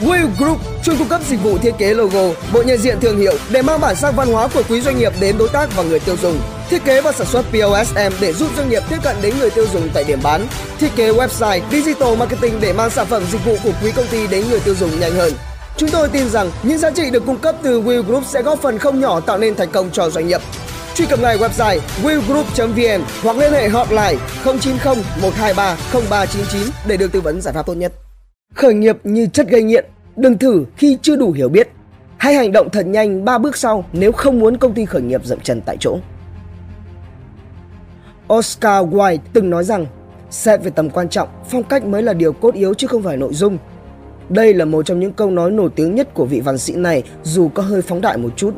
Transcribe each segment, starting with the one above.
Will Group chuyên cung cấp dịch vụ thiết kế logo, bộ nhận diện thương hiệu để mang bản sắc văn hóa của quý doanh nghiệp đến đối tác và người tiêu dùng. Thiết kế và sản xuất POSM để giúp doanh nghiệp tiếp cận đến người tiêu dùng tại điểm bán. Thiết kế website, digital marketing để mang sản phẩm dịch vụ của quý công ty đến người tiêu dùng nhanh hơn. Chúng tôi tin rằng những giá trị được cung cấp từ Will Group sẽ góp phần không nhỏ tạo nên thành công cho doanh nghiệp. Truy cập ngay website willgroup.vn hoặc liên hệ hotline 090 123 0399 để được tư vấn giải pháp tốt nhất. Khởi nghiệp như chất gây nghiện, đừng thử khi chưa đủ hiểu biết. Hãy hành động thật nhanh 3 bước sau nếu không muốn công ty khởi nghiệp dậm chân tại chỗ. Oscar Wilde từng nói rằng xét về tầm quan trọng, phong cách mới là điều cốt yếu chứ không phải nội dung. Đây là một trong những câu nói nổi tiếng nhất của vị văn sĩ này dù có hơi phóng đại một chút.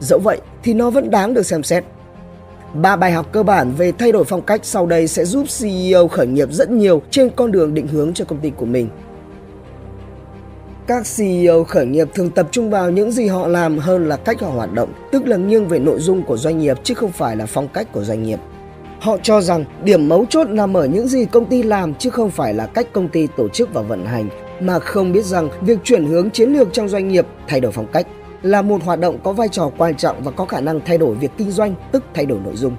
Dẫu vậy thì nó vẫn đáng được xem xét. Ba bài học cơ bản về thay đổi phong cách sau đây sẽ giúp CEO khởi nghiệp rất nhiều trên con đường định hướng cho công ty của mình. Các CEO khởi nghiệp thường tập trung vào những gì họ làm hơn là cách họ hoạt động, tức là nghiêng về nội dung của doanh nghiệp chứ không phải là phong cách của doanh nghiệp. Họ cho rằng điểm mấu chốt nằm ở những gì công ty làm chứ không phải là cách công ty tổ chức và vận hành, mà không biết rằng việc chuyển hướng chiến lược trong doanh nghiệp, thay đổi phong cách là một hoạt động có vai trò quan trọng và có khả năng thay đổi việc kinh doanh, tức thay đổi nội dung.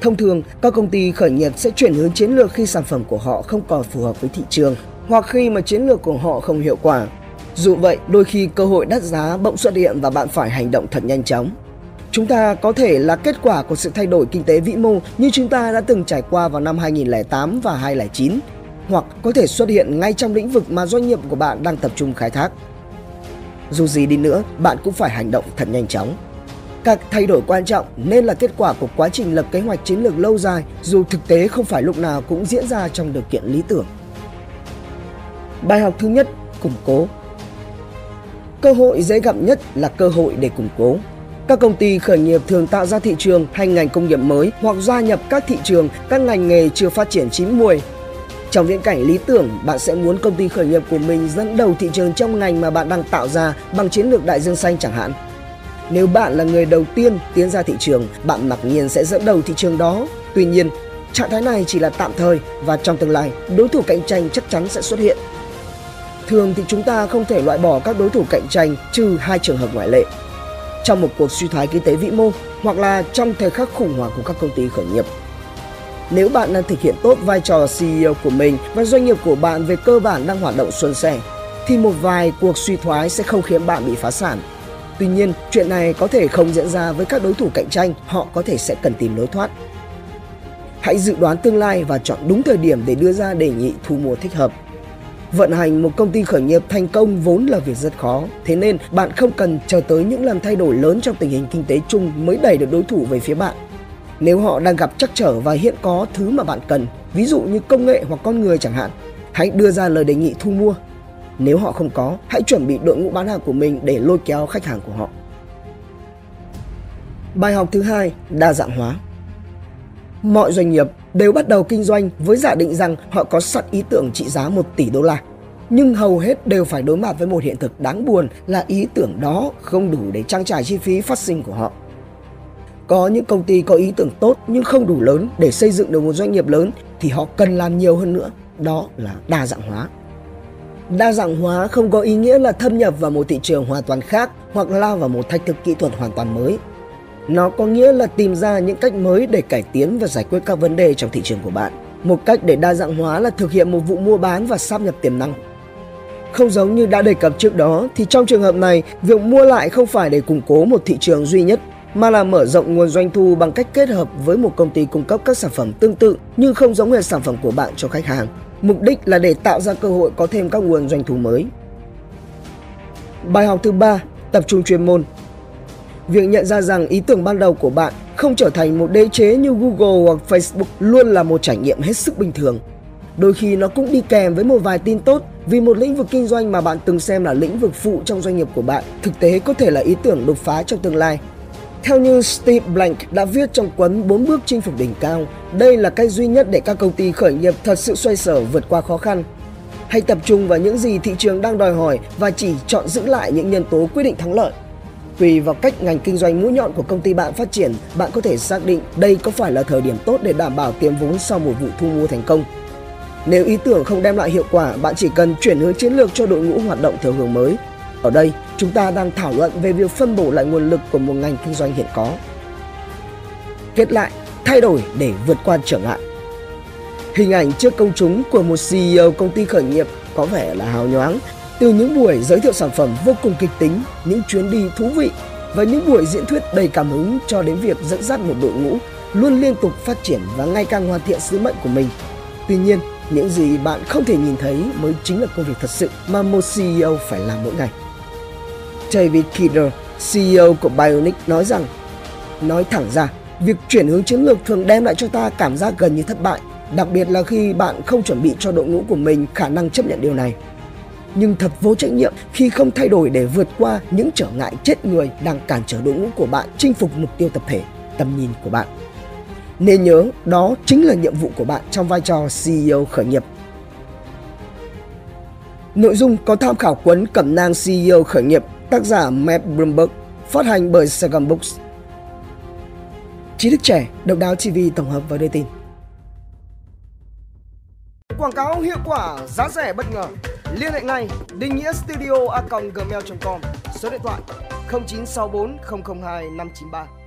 Thông thường, các công ty khởi nghiệp sẽ chuyển hướng chiến lược khi sản phẩm của họ không còn phù hợp với thị trường hoặc khi mà chiến lược của họ không hiệu quả. Dù vậy, đôi khi cơ hội đắt giá bỗng xuất hiện và bạn phải hành động thật nhanh chóng. Chúng ta có thể là kết quả của sự thay đổi kinh tế vĩ mô như chúng ta đã từng trải qua vào năm 2008 và 2009, hoặc có thể xuất hiện ngay trong lĩnh vực mà doanh nghiệp của bạn đang tập trung khai thác. Dù gì đi nữa, bạn cũng phải hành động thật nhanh chóng. Các thay đổi quan trọng nên là kết quả của quá trình lập kế hoạch chiến lược lâu dài dù thực tế không phải lúc nào cũng diễn ra trong điều kiện lý tưởng. Bài học thứ nhất, củng cố. Cơ hội dễ gặp nhất là cơ hội để củng cố. Các công ty khởi nghiệp thường tạo ra thị trường hay ngành công nghiệp mới hoặc gia nhập các thị trường, các ngành nghề chưa phát triển chín muồi. Trong viễn cảnh lý tưởng, bạn sẽ muốn công ty khởi nghiệp của mình dẫn đầu thị trường trong ngành mà bạn đang tạo ra bằng chiến lược đại dương xanh chẳng hạn. Nếu bạn là người đầu tiên tiến ra thị trường, bạn mặc nhiên sẽ dẫn đầu thị trường đó. Tuy nhiên, trạng thái này chỉ là tạm thời và trong tương lai, đối thủ cạnh tranh chắc chắn sẽ xuất hiện. Thường thì chúng ta không thể loại bỏ các đối thủ cạnh tranh trừ hai trường hợp ngoại lệ. Trong một cuộc suy thoái kinh tế vĩ mô hoặc là trong thời khắc khủng hoảng của các công ty khởi nghiệp. Nếu bạn đang thực hiện tốt vai trò CEO của mình và doanh nghiệp của bạn về cơ bản đang hoạt động suôn sẻ, thì một vài cuộc suy thoái sẽ không khiến bạn bị phá sản. Tuy nhiên, chuyện này có thể không diễn ra với các đối thủ cạnh tranh, họ có thể sẽ cần tìm lối thoát. Hãy dự đoán tương lai và chọn đúng thời điểm để đưa ra đề nghị thu mua thích hợp. Vận hành một công ty khởi nghiệp thành công vốn là việc rất khó, thế nên bạn không cần chờ tới những lần thay đổi lớn trong tình hình kinh tế chung mới đẩy được đối thủ về phía bạn. Nếu họ đang gặp trắc trở và hiện có thứ mà bạn cần, ví dụ như công nghệ hoặc con người chẳng hạn, hãy đưa ra lời đề nghị thu mua. Nếu họ không có, hãy chuẩn bị đội ngũ bán hàng của mình để lôi kéo khách hàng của họ. Bài học thứ hai, đa dạng hóa. Mọi doanh nghiệp đều bắt đầu kinh doanh với giả định rằng họ có sẵn ý tưởng trị giá 1 tỷ đô la. Nhưng hầu hết đều phải đối mặt với một hiện thực đáng buồn là ý tưởng đó không đủ để trang trải chi phí phát sinh của họ. Có những công ty có ý tưởng tốt nhưng không đủ lớn để xây dựng được một doanh nghiệp lớn thì họ cần làm nhiều hơn nữa, đó là đa dạng hóa. Đa dạng hóa không có ý nghĩa là thâm nhập vào một thị trường hoàn toàn khác hoặc lao vào một thách thức kỹ thuật hoàn toàn mới. Nó có nghĩa là tìm ra những cách mới để cải tiến và giải quyết các vấn đề trong thị trường của bạn. Một cách để đa dạng hóa là thực hiện một vụ mua bán và sáp nhập tiềm năng. Không giống như đã đề cập trước đó thì trong trường hợp này, việc mua lại không phải để củng cố một thị trường duy nhất mà là mở rộng nguồn doanh thu bằng cách kết hợp với một công ty cung cấp các sản phẩm tương tự nhưng không giống hệt sản phẩm của bạn cho khách hàng. Mục đích là để tạo ra cơ hội có thêm các nguồn doanh thu mới. Bài học thứ ba, tập trung chuyên môn. Việc nhận ra rằng ý tưởng ban đầu của bạn không trở thành một đế chế như Google hoặc Facebook luôn là một trải nghiệm hết sức bình thường. Đôi khi nó cũng đi kèm với một vài tin tốt vì một lĩnh vực kinh doanh mà bạn từng xem là lĩnh vực phụ trong doanh nghiệp của bạn thực tế có thể là ý tưởng đột phá trong tương lai theo như Steve Blank đã viết trong cuốn 4 bước chinh phục đỉnh cao, đây là cách duy nhất để các công ty khởi nghiệp thật sự xoay sở vượt qua khó khăn. Hãy tập trung vào những gì thị trường đang đòi hỏi và chỉ chọn giữ lại những nhân tố quyết định thắng lợi. Tùy vào cách ngành kinh doanh mũi nhọn của công ty bạn phát triển, bạn có thể xác định đây có phải là thời điểm tốt để đảm bảo tiềm vốn sau một vụ thu mua thành công. Nếu ý tưởng không đem lại hiệu quả, bạn chỉ cần chuyển hướng chiến lược cho đội ngũ hoạt động theo hướng mới. Ở đây, chúng ta đang thảo luận về việc phân bổ lại nguồn lực của một ngành kinh doanh hiện có. Kết lại, thay đổi để vượt qua trở ngại. Hình ảnh trước công chúng của một CEO công ty khởi nghiệp có vẻ là hào nhoáng, từ những buổi giới thiệu sản phẩm vô cùng kịch tính, những chuyến đi thú vị và những buổi diễn thuyết đầy cảm hứng cho đến việc dẫn dắt một đội ngũ luôn liên tục phát triển và ngày càng hoàn thiện sứ mệnh của mình. Tuy nhiên, những gì bạn không thể nhìn thấy mới chính là công việc thật sự mà một CEO phải làm mỗi ngày. David Kidder, CEO của Bionic nói rằng Nói thẳng ra, việc chuyển hướng chiến lược thường đem lại cho ta cảm giác gần như thất bại, đặc biệt là khi bạn không chuẩn bị cho đội ngũ của mình khả năng chấp nhận điều này. Nhưng thật vô trách nhiệm khi không thay đổi để vượt qua những trở ngại chết người đang cản trở đội ngũ của bạn chinh phục mục tiêu tập thể, tầm nhìn của bạn. Nên nhớ, đó chính là nhiệm vụ của bạn trong vai trò CEO khởi nghiệp. Nội dung có tham khảo cuốn Cẩm nang CEO khởi nghiệp, tác giả Matt Bloomberg, phát hành bởi Saigon Books. Trí thức trẻ, độc đáo TV tổng hợp và đưa tin. Quảng cáo hiệu quả, giá rẻ bất ngờ. Liên hệ ngay Đinh Nghĩa Studio a gmail.com Số điện thoại 0964 002 593